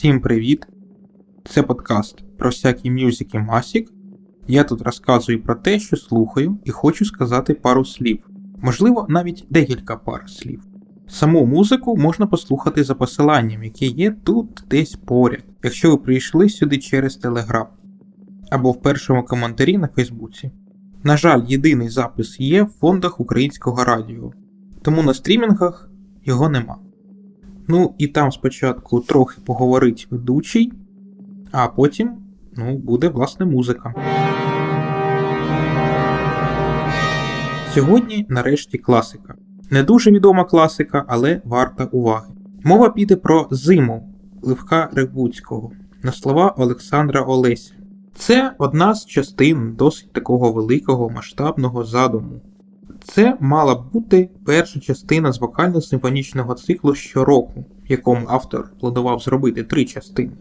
Всім привіт! Це подкаст про всякі мюзики Масік. Я тут розказую про те, що слухаю, і хочу сказати пару слів, можливо, навіть декілька пар слів. Саму музику можна послухати за посиланням, яке є тут десь поряд, якщо ви прийшли сюди через Телеграм або в першому коментарі на Фейсбуці. На жаль, єдиний запис є в фондах українського радіо, тому на стрімінгах його нема. Ну і там спочатку трохи поговорить ведучий, а потім ну, буде власне музика. Сьогодні нарешті класика. Не дуже відома класика, але варта уваги. Мова піде про зиму Левка Ревуцького на слова Олександра Олеся. Це одна з частин досить такого великого масштабного задуму. Це мала б бути перша частина з вокально-симфонічного циклу щороку, в якому автор планував зробити три частини.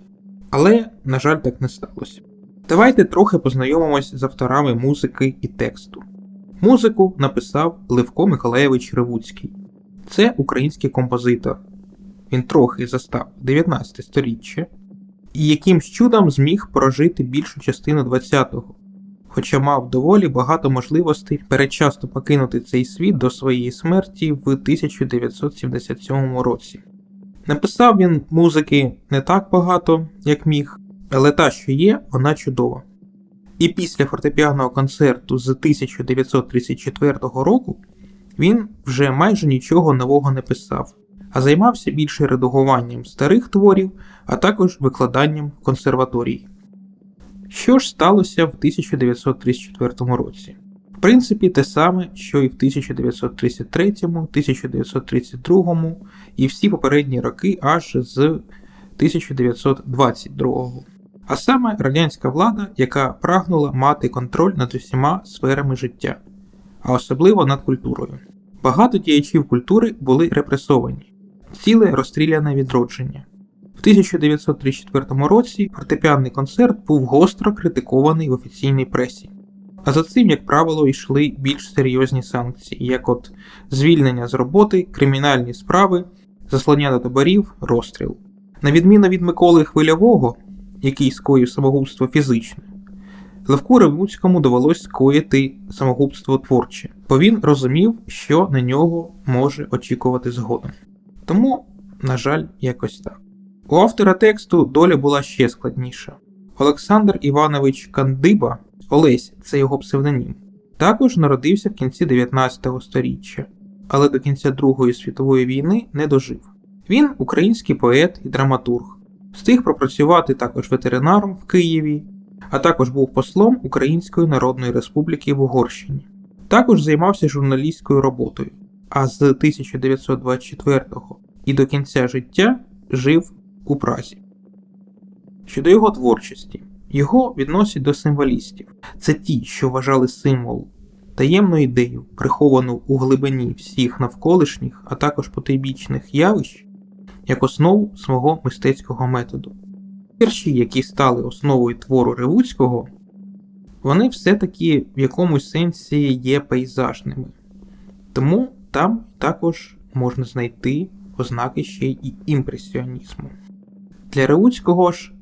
Але, на жаль, так не сталося. Давайте трохи познайомимось з авторами музики і тексту. Музику написав Левко Миколаєвич Ревуцький. Це український композитор. Він трохи застав 19 сторіччя і якимсь чудом зміг прожити більшу частину 20-го, хоча мав доволі багато можливостей передчасно покинути цей світ до своєї смерті в 1977 році. Написав він музики не так багато, як міг, але та, що є, вона чудова. І після фортепіаного концерту з 1934 року він вже майже нічого нового не писав, а займався більше редагуванням старих творів, а також викладанням в консерваторії. Що ж сталося в 1934 році? В принципі, те саме, що і в 1933, 1932 і всі попередні роки аж з 1922. А саме радянська влада, яка прагнула мати контроль над усіма сферами життя, а особливо над культурою. Багато діячів культури були репресовані, ціле розстріляне відродження. В 1934 році фортепіанний концерт був гостро критикований в офіційній пресі. А за цим, як правило, йшли більш серйозні санкції, як от звільнення з роботи, кримінальні справи, заслання до таборів, розстріл. На відміну від Миколи Хвильового, який скоїв самогубство фізичне, Левку Ревуцькому довелось скоїти самогубство творче, бо він розумів, що на нього може очікувати згодом. Тому, на жаль, якось так. У автора тексту доля була ще складніша. Олександр Іванович Кандиба, Олесь це його псевдонім, також народився в кінці 19 століття, але до кінця Другої світової війни не дожив. Він український поет і драматург, встиг пропрацювати також ветеринаром в Києві, а також був послом Української Народної Республіки в Угорщині. Також займався журналістською роботою, а з 1924 і до кінця життя жив у Празі. Щодо його творчості, його відносять до символістів. Це ті, що вважали символ, таємну ідею, приховану у глибині всіх навколишніх, а також потойбічних явищ, як основу свого мистецького методу. Вірші, які стали основою твору Ревуцького, вони все-таки в якомусь сенсі є пейзажними, тому там також можна знайти ознаки ще й імпресіонізму. Для Реуцького ж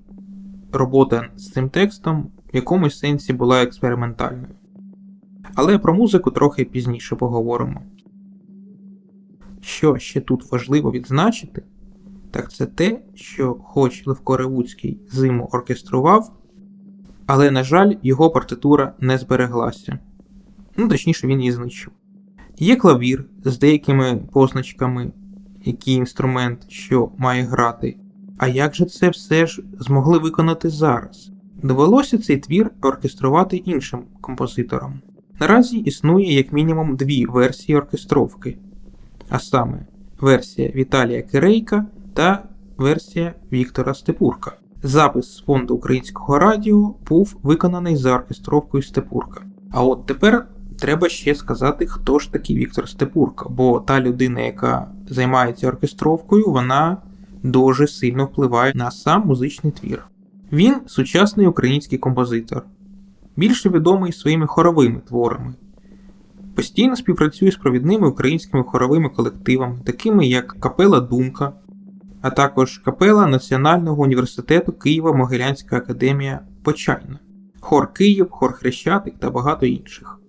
робота з цим текстом в якомусь сенсі була експериментальною. Але про музику трохи пізніше поговоримо. Що ще тут важливо відзначити, так це те, що хоч Левко Ревуцький зиму оркестрував, але, на жаль, його партитура не збереглася. Ну, точніше, він її знищив. Є клавір з деякими позначками, який інструмент, що має грати. А як же це все ж змогли виконати зараз? Довелося цей твір оркеструвати іншим композиторам. Наразі існує як мінімум дві версії оркестровки, а саме версія Віталія Кирейка та версія Віктора Степурка. Запис з фонду українського радіо був виконаний за оркестровкою Степурка. А от тепер треба ще сказати, хто ж такий Віктор Степурка, бо та людина, яка займається оркестровкою, вона дуже сильно впливає на сам музичний твір. Він сучасний український композитор, більше відомий своїми хоровими творами. Постійно співпрацює з провідними українськими хоровими колективами, такими як Капела Думка, а також капела Національного університету Києво-Могилянська академія Почайна, хор Київ, хор Хрещатик та багато інших.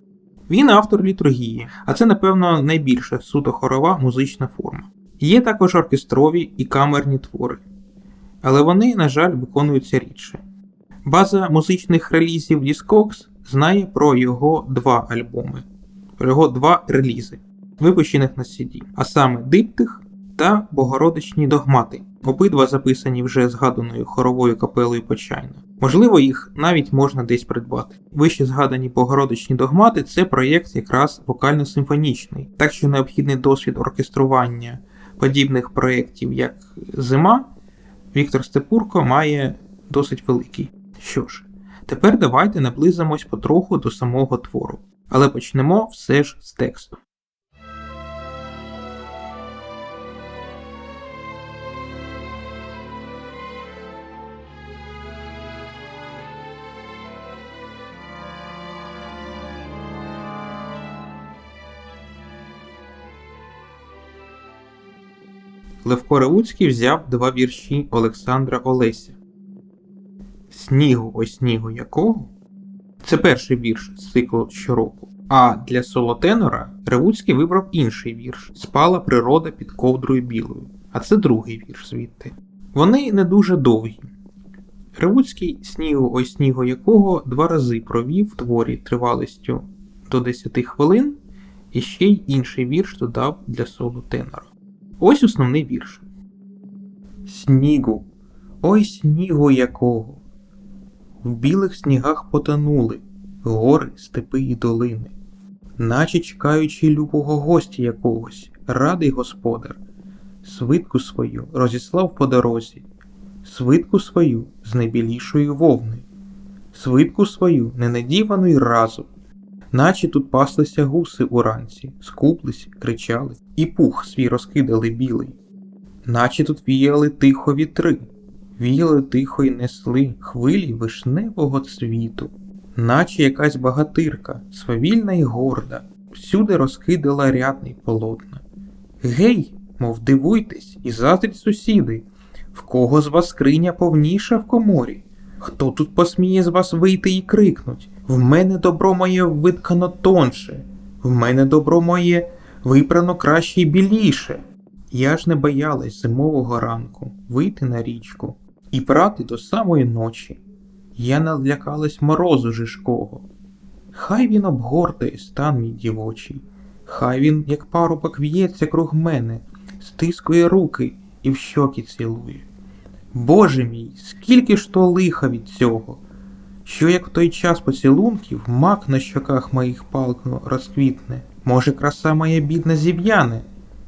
Він автор літургії, а це, напевно, найбільша суто хорова музична форма. Є також оркестрові і камерні твори, але вони, на жаль, виконуються рідше. База музичних релізів Discogs знає про його два альбоми, про його два релізи, випущених на CD, а саме Диптих та Богородичні догмати, обидва записані вже згаданою хоровою капелою Почайна. Можливо, їх навіть можна десь придбати. Вище згадані Богородичні догмати це проєкт якраз вокально-симфонічний, так що необхідний досвід оркестрування подібних проєктів, як Зима, Віктор Степурко має досить великий. Що ж, тепер давайте наблизимось потроху до самого твору, але почнемо все ж з тексту. Левко Реуцький взяв два вірші Олександра Олеся. Снігу, ой снігу якого? Це перший вірш з циклу щороку. А для солотенора Ревуцький вибрав інший вірш Спала природа під ковдрою білою. А це другий вірш звідти. Вони не дуже довгі. Ревуцький снігу, ой снігу якого два рази провів в творі тривалістю до 10 хвилин, і ще й інший вірш додав для соло тенора. Ось основний вірш. Снігу, ой снігу якого. В білих снігах потонули гори, степи і долини, наче чекаючи любого гостя якогось, радий господар, свитку свою розіслав по дорозі, свитку свою з найбілішої вовни, свитку свою ненадівану й разу, наче тут паслися гуси уранці, скуплись, кричали, і пух свій розкидали білий, наче тут віяли тихо вітри, віяли тихо й несли хвилі вишневого цвіту, наче якась багатирка, свавільна й горда, всюди розкидала рядний полотна. Гей, мов дивуйтесь, і заздріть сусіди, в кого з вас скриня повніша в коморі? Хто тут посміє з вас вийти і крикнуть В мене добро моє виткано тонше, в мене добро моє випрано краще й біліше. Я ж не боялась зимового ранку вийти на річку і прати до самої ночі. Я налякалась морозу жишкого. Хай він обгортає стан мій дівочий, хай він, як парубок, в'ється круг мене, стискує руки і в щоки цілує. Боже мій, скільки ж то лиха від цього, що як в той час поцілунків мак на щоках моїх палкно розквітне, може, краса моя бідна зів'яне,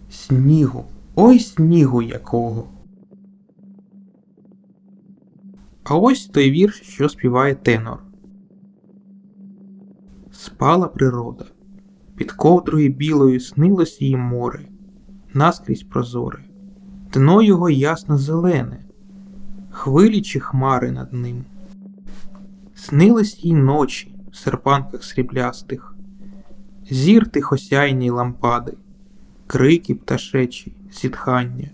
снігу, ой снігу якого. А ось той вірш, що співає тенор. Спала природа, під ковдрою білою снилось її море, наскрізь прозоре, дно його ясно зелене хвилі чи хмари над ним. Снились їй ночі в серпанках сріблястих, зір тихосяйні лампади, крики пташечі, зітхання,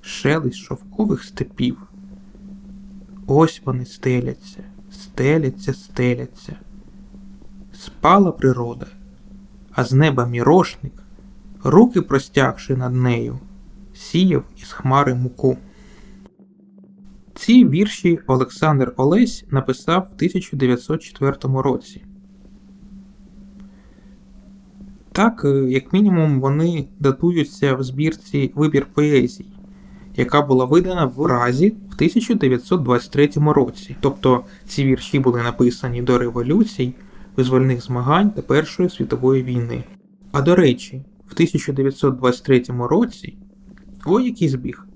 шелест шовкових степів. Ось вони стеляться, стеляться, стеляться. Спала природа, а з неба мірошник, руки простягши над нею, сіяв із хмари муку. Ці вірші Олександр Олесь написав в 1904 році. Так, е, як мінімум, вони датуються в збірці Вибір поезій, яка була видана в Разі в 1923 році. Тобто ці вірші були написані до революцій, визвольних змагань та Першої світової війни. А до речі, в 1923 році ой який збіг!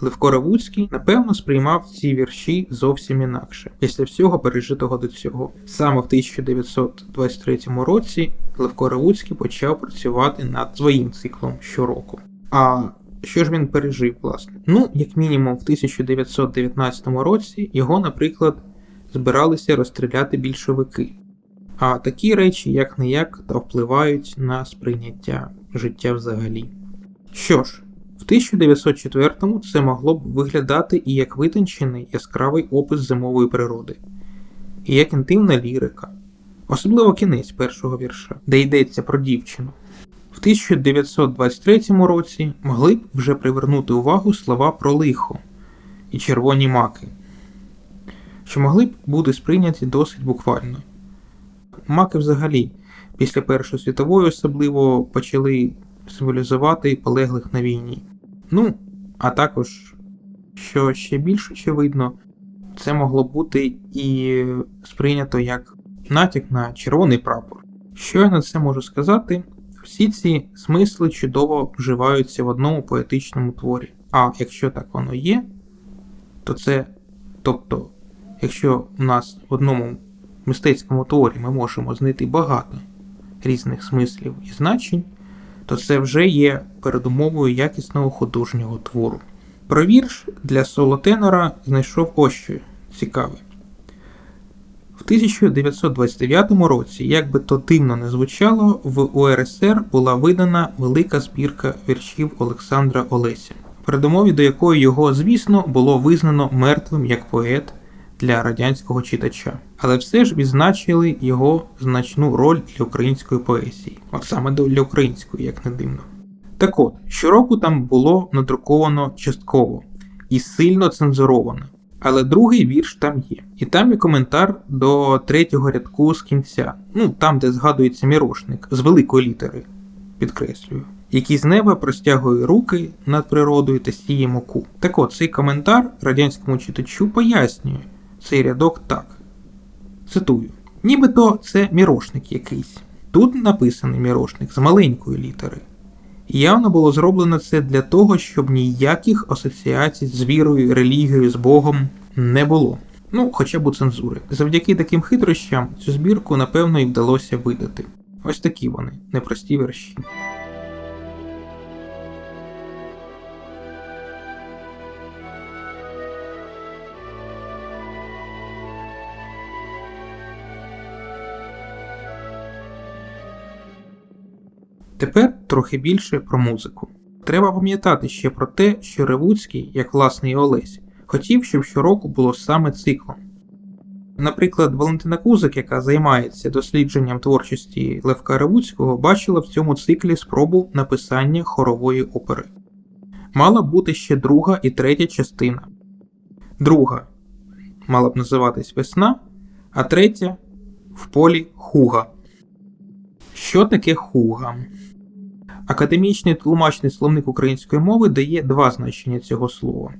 Левко Равуцький, напевно, сприймав ці вірші зовсім інакше після всього пережитого до цього. Саме в 1923 році Левко Равуцький почав працювати над своїм циклом щороку. А що ж він пережив, власне? Ну, як мінімум, в 1919 році його, наприклад, збиралися розстріляти більшовики. А такі речі, як не як, та впливають на сприйняття життя взагалі. Що ж, 1904-му це могло б виглядати і як витончений яскравий опис зимової природи, і як інтимна лірика, особливо кінець першого вірша, де йдеться про дівчину. В 1923 році могли б вже привернути увагу слова про лихо і червоні маки, що могли б бути сприйняті досить буквально. Маки взагалі після Першої світової особливо почали символізувати полеглих на війні. Ну, а також, що ще більш очевидно, це могло бути і сприйнято як натяк на червоний прапор. Що я на це можу сказати? Всі ці смисли чудово вживаються в одному поетичному творі. А якщо так воно є, то це, тобто, якщо в нас в одному мистецькому творі ми можемо знайти багато різних смислів і значень, то це вже є передумовою якісного художнього твору. Про вірш для соло-тенора знайшов ось що цікаве. В 1929 році, як би то дивно не звучало, в УРСР була видана велика збірка віршів Олександра Олеся, передумові до якої його, звісно, було визнано мертвим як поет для радянського читача, але все ж відзначили його значну роль для української поезії, от саме для української, як не дивно. Так от, щороку там було надруковано частково і сильно цензуровано. Але другий вірш там є. І там є коментар до третього рядку з кінця, ну там, де згадується мірошник, з великої літери, підкреслюю, який з неба простягує руки над природою та сіє муку. Так от цей коментар радянському читачу пояснює цей рядок так. Цитую: нібито це мірошник якийсь. Тут написаний мірошник з маленької літери. Явно було зроблено це для того, щоб ніяких асоціацій з вірою, релігією, з Богом не було. Ну, хоча б у цензури. Завдяки таким хитрощам цю збірку, напевно, і вдалося видати. Ось такі вони, непрості верші. Тепер трохи більше про музику. Треба пам'ятати ще про те, що Ревуцький, як власний Олесь, хотів, щоб щороку було саме циклом. Наприклад, Валентина Кузик, яка займається дослідженням творчості Левка Ревуцького, бачила в цьому циклі спробу написання хорової опери. Мала бути ще друга і третя частина. Друга мала б називатись Весна, а третя в полі Хуга. Що таке хуга? Академічний тлумачний словник української мови дає два значення цього слова.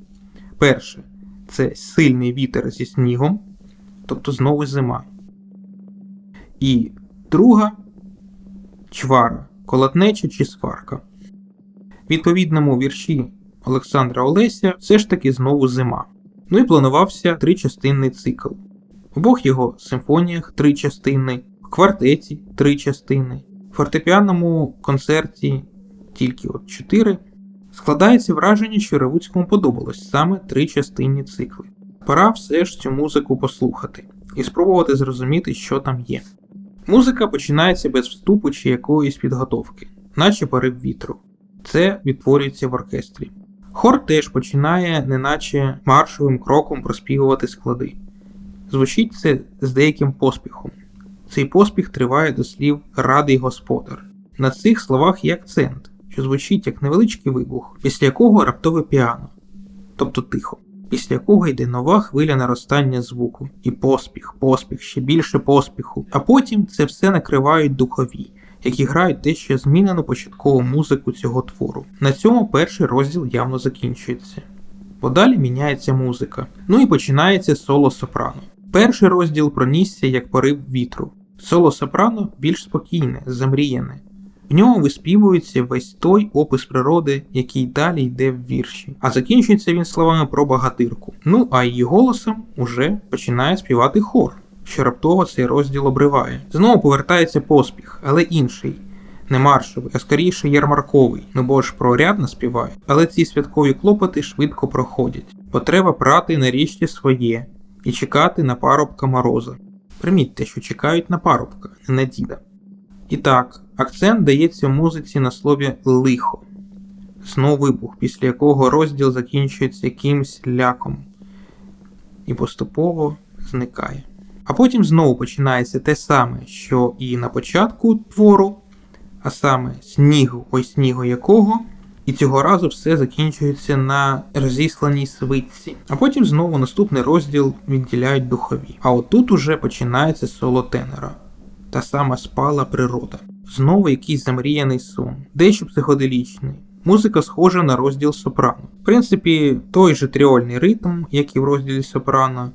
Перше це сильний вітер зі снігом, тобто знову зима. І друга чвара, колотнеча чи сварка. Відповідному вірші Олександра Олеся все ж таки знову зима. Ну і планувався тричастинний цикл. В обох його симфоніях три частини, в квартеті три частини, фортепіаному концерті тільки от чотири. Складається враження, що Ревуцькому подобалось саме три частинні цикли. Пора все ж цю музику послухати і спробувати зрозуміти, що там є. Музика починається без вступу чи якоїсь підготовки, наче порив вітру. Це відтворюється в оркестрі. Хор теж починає, неначе маршовим кроком проспівувати склади. Звучить це з деяким поспіхом. Цей поспіх триває до слів радий господар. На цих словах є акцент, що звучить як невеличкий вибух, після якого раптове піано, тобто тихо, після якого йде нова хвиля наростання звуку, і поспіх, поспіх, ще більше поспіху. А потім це все накривають духові, які грають дещо змінену початкову музику цього твору. На цьому перший розділ явно закінчується. Подалі міняється музика. Ну і починається соло сопрано. Перший розділ пронісся як порив вітру. Соло сопрано більш спокійне, замріяне. В ньому виспівується весь той опис природи, який далі йде в вірші, а закінчується він словами про багатирку. Ну а її голосом уже починає співати хор, що раптово цей розділ обриває. Знову повертається поспіх, але інший. Не маршовий, а скоріше ярмарковий, ну бо ж про ряд наспіває. Але ці святкові клопоти швидко проходять. Потреба прати на річці своє і чекати на парубка мороза. Примітьте, що чекають на парубка, не на діда. І так, акцент дається музиці на слові лихо. знов вибух, після якого розділ закінчується якимсь ляком і поступово зникає. А потім знову починається те саме, що і на початку твору, а саме снігу, ой снігу якого, і цього разу все закінчується на розісланій свитці. А потім знову наступний розділ відділяють духові. А отут уже починається соло тенора. Та сама спала природа. Знову якийсь замріяний сон, дещо психоделічний. Музика схожа на розділ сопрано. В принципі, той же тріольний ритм, як і в розділі сопрано,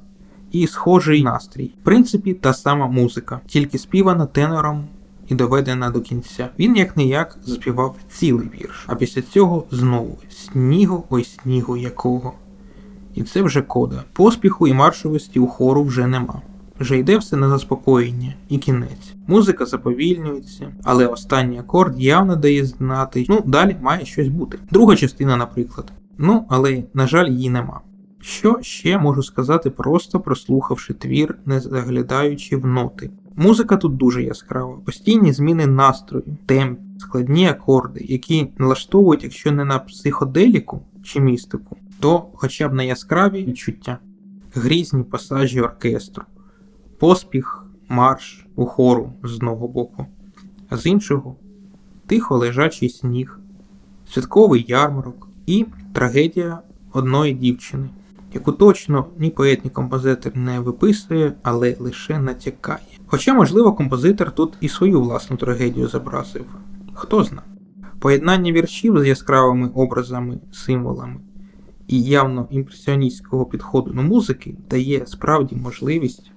і схожий настрій. В принципі, та сама музика, тільки співана тенором і доведена до кінця. Він як не як заспівав цілий вірш, а після цього знову снігу, ой снігу якого. І це вже кода. Поспіху і маршовості у хору вже нема. Вже йде все на заспокоєння і кінець. Музика заповільнюється, але останній акорд явно дає знати, ну далі має щось бути. Друга частина, наприклад. Ну, але, на жаль, її нема. Що ще можу сказати, просто прослухавши твір, не заглядаючи в ноти. Музика тут дуже яскрава, постійні зміни настрою, темп, складні акорди, які налаштовують, якщо не на психоделіку чи містику, то хоча б на яскраві відчуття, грізні пасажі оркестру, поспіх, марш у хору з одного боку, а з іншого тихо лежачий сніг, святковий ярмарок і трагедія одної дівчини яку точно ні поет, ні композитор не виписує, але лише натякає. Хоча, можливо, композитор тут і свою власну трагедію зобразив. Хто зна. Поєднання віршів з яскравими образами, символами і явно імпресіоністського підходу до музики дає справді можливість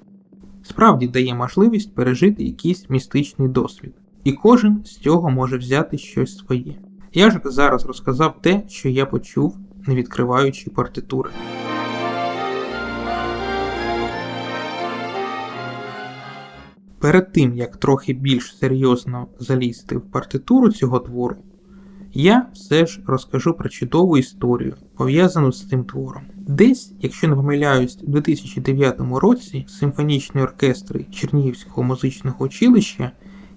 справді дає можливість пережити якийсь містичний досвід, і кожен з цього може взяти щось своє. Я ж зараз розказав те, що я почув, не відкриваючи партитури. Перед тим, як трохи більш серйозно залізти в партитуру цього твору, я все ж розкажу про чудову історію, пов'язану з цим твором. Десь, якщо не помиляюсь, у 2009 році симфонічні оркестри Чернігівського музичного училища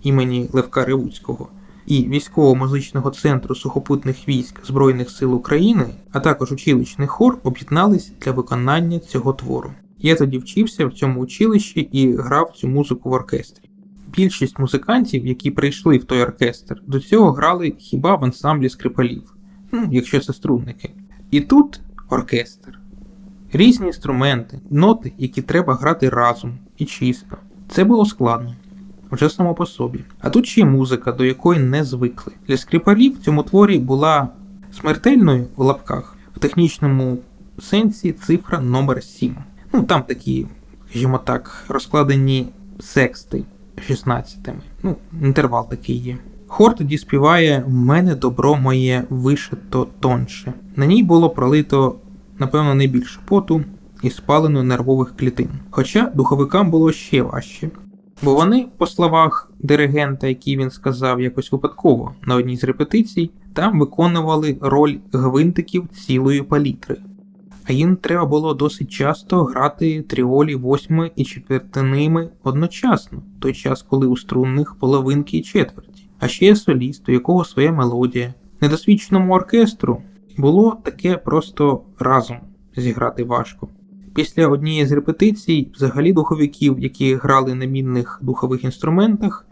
імені Левка Ревуцького і військово-музичного центру сухопутних військ Збройних сил України, а також училищний хор об'єднались для виконання цього твору. Я тоді вчився в цьому училищі і грав цю музику в оркестрі. Більшість музикантів, які прийшли в той оркестр, до цього грали хіба в ансамблі скрипалів, ну, якщо це струнники. І тут оркестр. Різні інструменти, ноти, які треба грати разом і чисто. Це було складно, вже само по собі. А тут ще й музика, до якої не звикли. Для скрипалів в цьому творі була смертельною в лапках, в технічному сенсі цифра номер 7 Ну, там такі, скажімо так, розкладені сексти 16-ми. Ну, інтервал такий є. Хор тоді співає В мене добро моє вишито тонше. На ній було пролито, напевно, найбільше поту і спалено нервових клітин. Хоча духовикам було ще важче. Бо вони, по словах диригента, який він сказав якось випадково на одній з репетицій, там виконували роль гвинтиків цілої палітри а їм треба було досить часто грати тріолі восьми і четвертиними одночасно, в той час, коли у струнних половинки і четверті, а ще соліст, у якого своя мелодія. Недосвідченому оркестру було таке просто разом зіграти важко. Після однієї з репетицій, взагалі духовиків, які грали на мінних духових інструментах,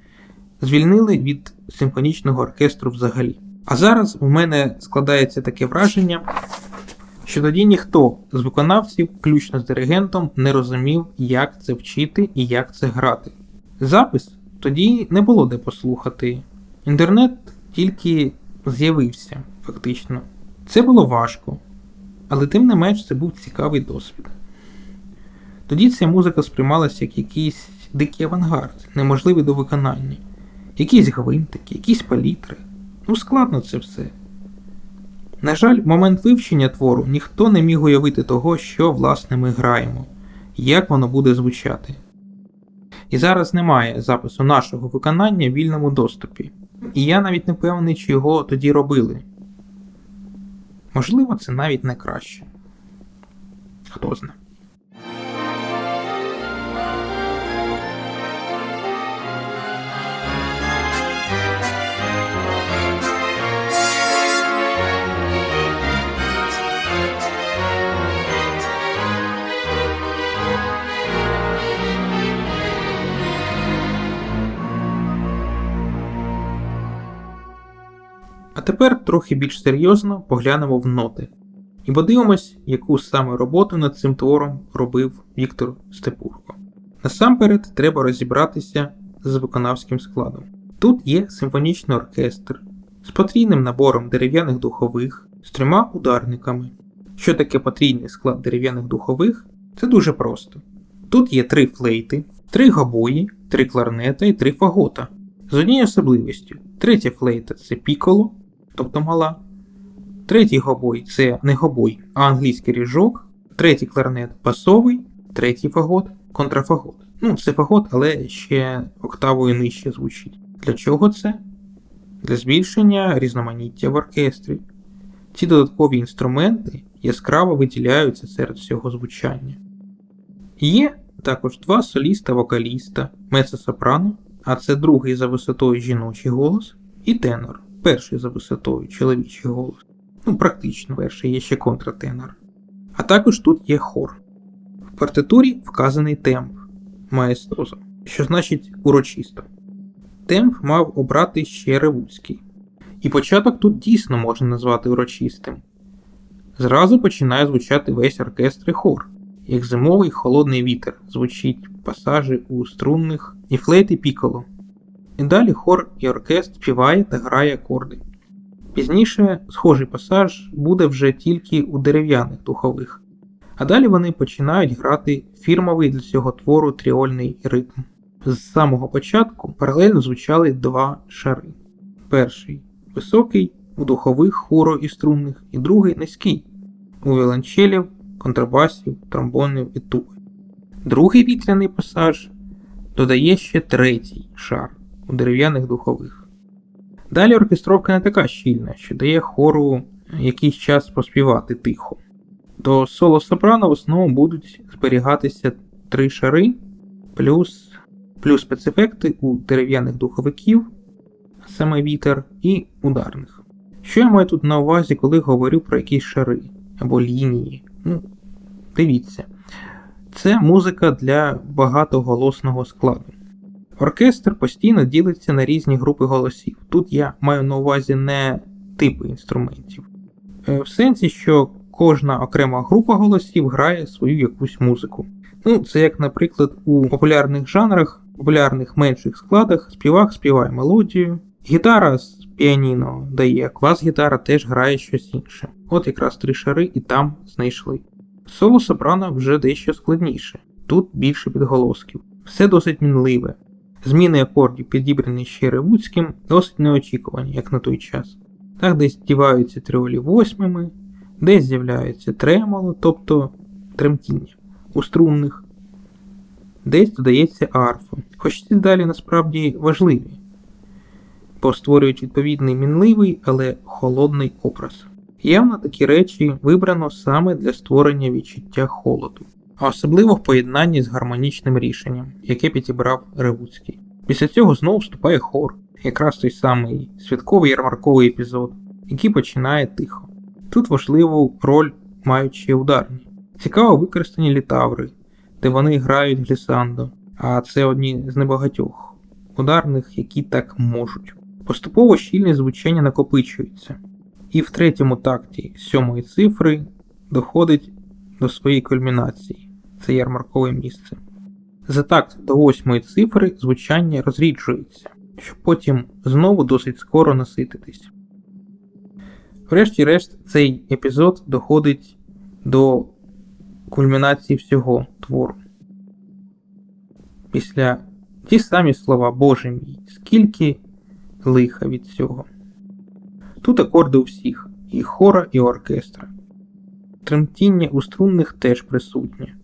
звільнили від симфонічного оркестру взагалі. А зараз у мене складається таке враження, що тоді ніхто з виконавців, включно з диригентом, не розумів, як це вчити і як це грати. Запис тоді не було де послухати. Інтернет тільки з'явився, фактично. Це було важко, але тим не менш це був цікавий досвід. Тоді ця музика сприймалася як якийсь дикий авангард, неможливий до виконання, якісь гвинтики, якісь палітри. Ну, складно це все. На жаль, в момент вивчення твору ніхто не міг уявити того, що власне ми граємо, як воно буде звучати. І зараз немає запису нашого виконання в вільному доступі, і я навіть не певний, чи його тоді робили. Можливо, це навіть не краще. Хто знає. Тепер трохи більш серйозно поглянемо в ноти і подивимось, яку саме роботу над цим твором робив Віктор Степурко. Насамперед треба розібратися з виконавським складом. Тут є симфонічний оркестр з потрійним набором дерев'яних духових, з трьома ударниками. Що таке потрійний склад дерев'яних духових? Це дуже просто. Тут є три флейти, три гобої, три кларнета і три фагота. З однією особливістю: третя флейта це піколо, тобто мала. Третій гобой це не гобой, а англійський ріжок, третій кларнет басовий, третій фагот контрафагот. Ну, це фагот, але ще октавою нижче звучить. Для чого це? Для збільшення різноманіття в оркестрі. Ці додаткові інструменти яскраво виділяються серед всього звучання. Є також два соліста-вокаліста, мецо-сопрано, а це другий за висотою жіночий голос, і тенор, перший за висотою чоловічий голос. Ну, практично перший є ще контратенор. А також тут є хор. В партитурі вказаний темп маестроза, що значить урочисто. Темп мав обрати ще Ревуцький. І початок тут дійсно можна назвати урочистим. Зразу починає звучати весь оркестр і хор, як зимовий холодний вітер звучить пасажі у струнних і флейти піколо. І далі хор і оркестр співає та грає акорди. Пізніше схожий пасаж буде вже тільки у дерев'яних духових, а далі вони починають грати фірмовий для цього твору тріольний ритм. З самого початку паралельно звучали два шари. Перший високий у духових хоро і струнних, і другий низький у віолончелів, контрабасів, тромбонів і туби. Другий вітряний пасаж додає ще третій шар у дерев'яних духових. Далі оркестровка не така щільна, що дає хору якийсь час поспівати тихо. До соло сопрано в основному будуть зберігатися три шари, плюс плюс спецефекти у дерев'яних духовиків, саме вітер, і ударних. Що я маю тут на увазі, коли говорю про якісь шари або лінії? Ну, Дивіться, це музика для багатоголосного складу. Оркестр постійно ділиться на різні групи голосів. Тут я маю на увазі не типи інструментів. Е, в сенсі, що кожна окрема група голосів грає свою якусь музику. Ну, це як, наприклад, у популярних жанрах, популярних менших складах співак співає мелодію, гітара з піаніно дає, клас-гітара теж грає щось інше. От якраз три шари і там знайшли. Соло сопрано вже дещо складніше, тут більше підголосків. Все досить мінливе. Зміни акордів, підібрані ще Ревуцьким, досить неочікувані, як на той час. Так десь діваються тріолі восьмими, десь з'являється тремоло, тобто тремтіння у струнних, десь додається арфа. Хоч ці далі насправді важливі, бо створюють відповідний мінливий, але холодний образ. Явно такі речі вибрано саме для створення відчуття холоду, а особливо в поєднанні з гармонічним рішенням, яке підібрав Ревуцький. Після цього знову вступає хор, якраз той самий святковий ярмарковий епізод, який починає тихо. Тут важливу роль мають ударні. Цікаво використані літаври, де вони грають глісандо, а це одні з небагатьох ударних, які так можуть. Поступово щільне звучання накопичується, і в третьому такті сьомої цифри доходить до своєї кульмінації це ярмаркове місце. За такт до восьмої цифри звучання розріджується, щоб потім знову досить скоро насититись. Врешті-решт, цей епізод доходить до кульмінації всього твору. Після ті самі слова Боже мій, скільки лиха від цього. Тут акорди у всіх, і хора, і оркестра. Тремтіння у струнних теж присутнє.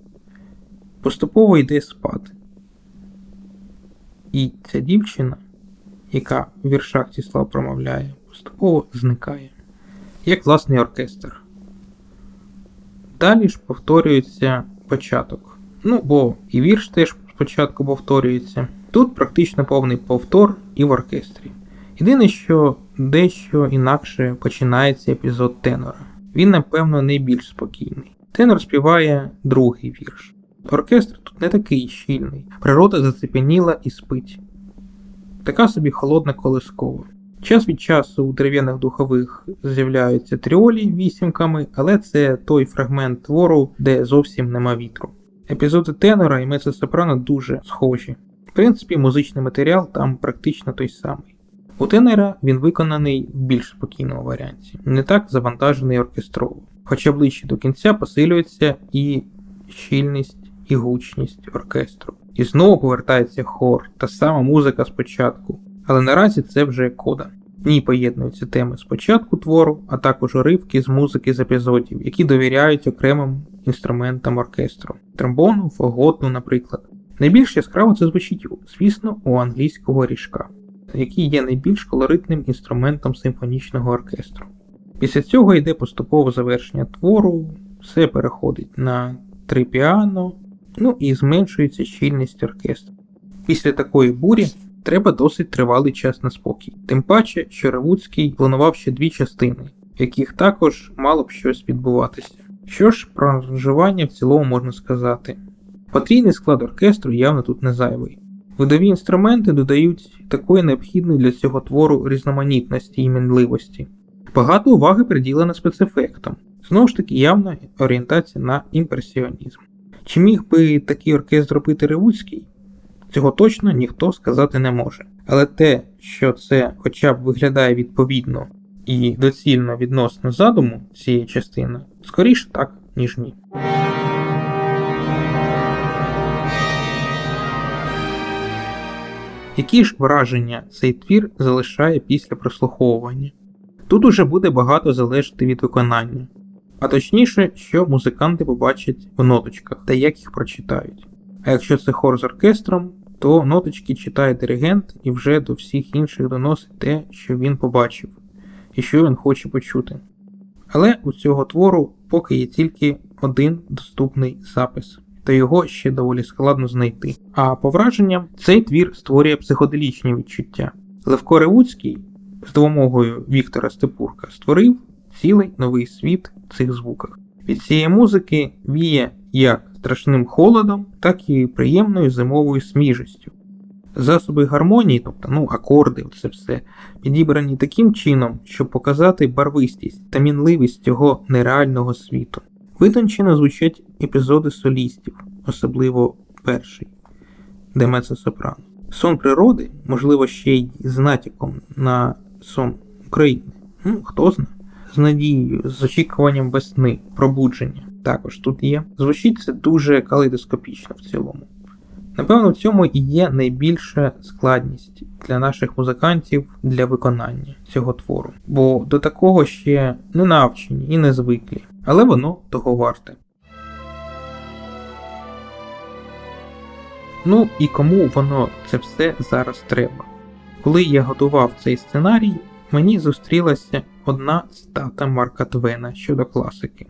Поступово йде спад. І ця дівчина, яка в віршах ці слова промовляє, поступово зникає, як власний оркестр. Далі ж повторюється початок. Ну, бо і вірш теж спочатку повторюється. Тут практично повний повтор і в оркестрі. Єдине, що дещо інакше починається епізод тенора. Він, напевно, найбільш спокійний. Тенор співає другий вірш. Оркестр тут не такий щільний, природа зацепеніла і спить. Така собі холодна колискова. Час від часу у дерев'яних духових з'являються тріолі вісімками, але це той фрагмент твору, де зовсім нема вітру. Епізоди тенора і мецо-сопрано дуже схожі. В принципі, музичний матеріал там практично той самий. У тенера він виконаний в більш спокійному варіанті, не так завантажений оркестрово. Хоча ближче до кінця посилюється і щільність, і гучність оркестру. І знову повертається хор, та сама музика спочатку. Але наразі це вже кода. В ній поєднуються теми спочатку твору, а також уривки з музики з епізодів, які довіряють окремим інструментам оркестру тромбону, фаготу, наприклад. Найбільш яскраво це звучить, звісно, у англійського ріжка, який є найбільш колоритним інструментом симфонічного оркестру. Після цього йде поступове завершення твору, все переходить на три піано, ну і зменшується щільність оркестру. Після такої бурі треба досить тривалий час на спокій, тим паче, що Ревуцький планував ще дві частини, в яких також мало б щось відбуватися. Що ж про аранжування в цілому можна сказати? Потрійний склад оркестру явно тут не зайвий. Видові інструменти додають такої необхідної для цього твору різноманітності і мінливості. Багато уваги приділено спецефектам, знову ж таки явна орієнтація на імпресіонізм. Чи міг би такий оркестр робити Ревуцький? Цього точно ніхто сказати не може. Але те, що це хоча б виглядає відповідно і доцільно відносно задуму цієї частини, скоріше так, ніж ні. Які ж враження цей твір залишає після прослуховування? Тут уже буде багато залежати від виконання, а точніше, що музиканти побачать в ноточках та як їх прочитають. А якщо це хор з оркестром, то ноточки читає диригент і вже до всіх інших доносить те, що він побачив, і що він хоче почути. Але у цього твору поки є тільки один доступний запис, та його ще доволі складно знайти. А по враженням, цей твір створює психоделічні відчуття. Левко Ревуцький з допомогою Віктора Степурка створив цілий новий світ в цих звуках. Від цієї музики віє як страшним холодом, так і приємною зимовою сміжістю. Засоби гармонії, тобто ну, акорди, це все, підібрані таким чином, щоб показати барвистість та мінливість цього нереального світу. Витончено звучать епізоди солістів, особливо перший, де мецо сопрано. Сон природи, можливо, ще й з натяком на сон України. Ну, хто знає, з надією, з очікуванням весни, пробудження також тут є. Звучить це дуже калейдоскопічно в цілому. Напевно, в цьому і є найбільша складність для наших музикантів для виконання цього твору, бо до такого ще не навчені і не звиклі, але воно того варте. Ну і кому воно це все зараз треба? Коли я готував цей сценарій, мені зустрілася одна цитата Марка Твена щодо класики.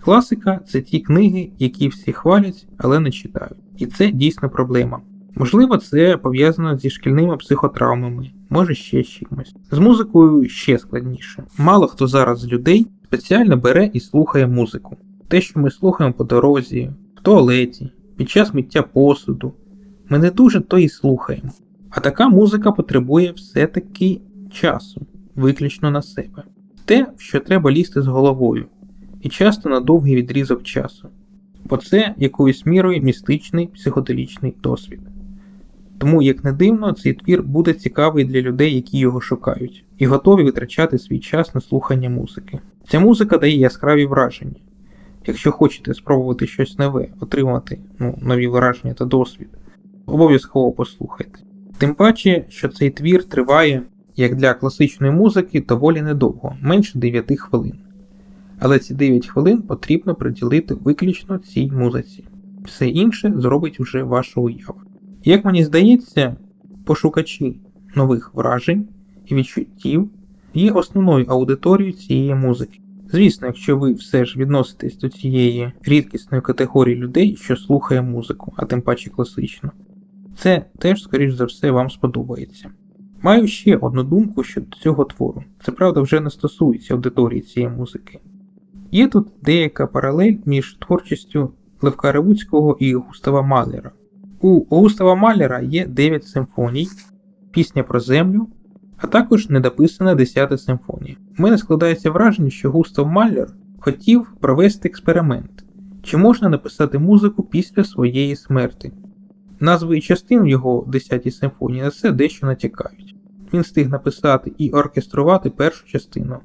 Класика це ті книги, які всі хвалять, але не читають. І це дійсно проблема. Можливо, це пов'язано зі шкільними психотравмами, може ще з чимось. З музикою ще складніше. Мало хто зараз з людей спеціально бере і слухає музику. Те, що ми слухаємо по дорозі, в туалеті, під час миття посуду. Ми не дуже то і слухаємо. А така музика потребує все-таки часу, виключно на себе. Те, в що треба лізти з головою, і часто на довгий відрізок часу, бо це якоюсь мірою містичний психоделічний досвід. Тому, як не дивно, цей твір буде цікавий для людей, які його шукають, і готові витрачати свій час на слухання музики. Ця музика дає яскраві враження. Якщо хочете спробувати щось нове, отримати ну, нові враження та досвід, обов'язково послухайте. Тим паче, що цей твір триває, як для класичної музики, доволі недовго, менше 9 хвилин. Але ці 9 хвилин потрібно приділити виключно цій музиці. Все інше зробить уже ваша уява. Як мені здається, пошукачі нових вражень і відчуттів є основною аудиторією цієї музики. Звісно, якщо ви все ж відноситесь до цієї рідкісної категорії людей, що слухає музику, а тим паче класично, це теж, скоріш за все, вам сподобається. Маю ще одну думку щодо цього твору. Це правда вже не стосується аудиторії цієї музики. Є тут деяка паралель між творчістю Левка Ревуцького і Густава Малера. У Густава Малера є 9 симфоній, пісня про землю, а також недописана 10 симфонія. У мене складається враження, що Густав Маллер хотів провести експеримент, чи можна написати музику після своєї смерти. Назви частин в його 10 симфонії на це дещо натякають. Він встиг написати і оркеструвати першу частину.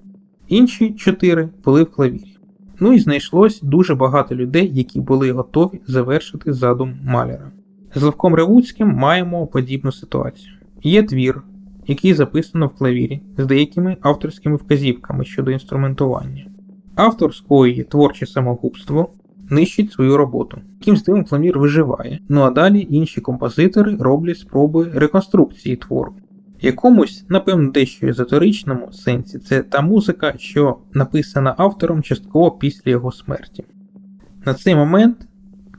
Інші чотири були в клавірі. Ну і знайшлось дуже багато людей, які були готові завершити задум Малера. З Левком Ревуцьким маємо подібну ситуацію. Є твір, який записано в клавірі з деякими авторськими вказівками щодо інструментування. Автор скоює творче самогубство, нищить свою роботу. Якимсь дивом клавір виживає, ну а далі інші композитори роблять спроби реконструкції твору. Якомусь, напевно, дещо езотеричному сенсі це та музика, що написана автором частково після його смерті. На цей момент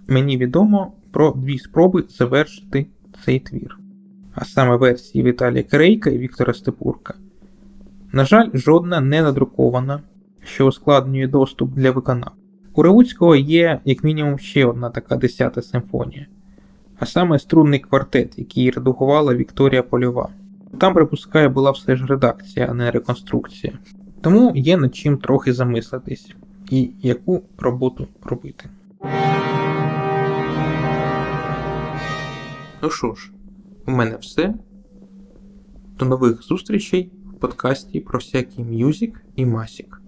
мені відомо про дві спроби завершити цей твір, а саме версії Віталія Крейка і Віктора Степурка. На жаль, жодна не надрукована, що ускладнює доступ для виконавця. У Ревуцького є як мінімум ще одна така десята симфонія, а саме струнний квартет, який редагувала Вікторія Польова. Там, припускаю, була все ж редакція, а не реконструкція. Тому є над чим трохи замислитись і яку роботу робити. Ну що ж, у мене все. До нових зустрічей в подкасті про всякий м'юзик і масік.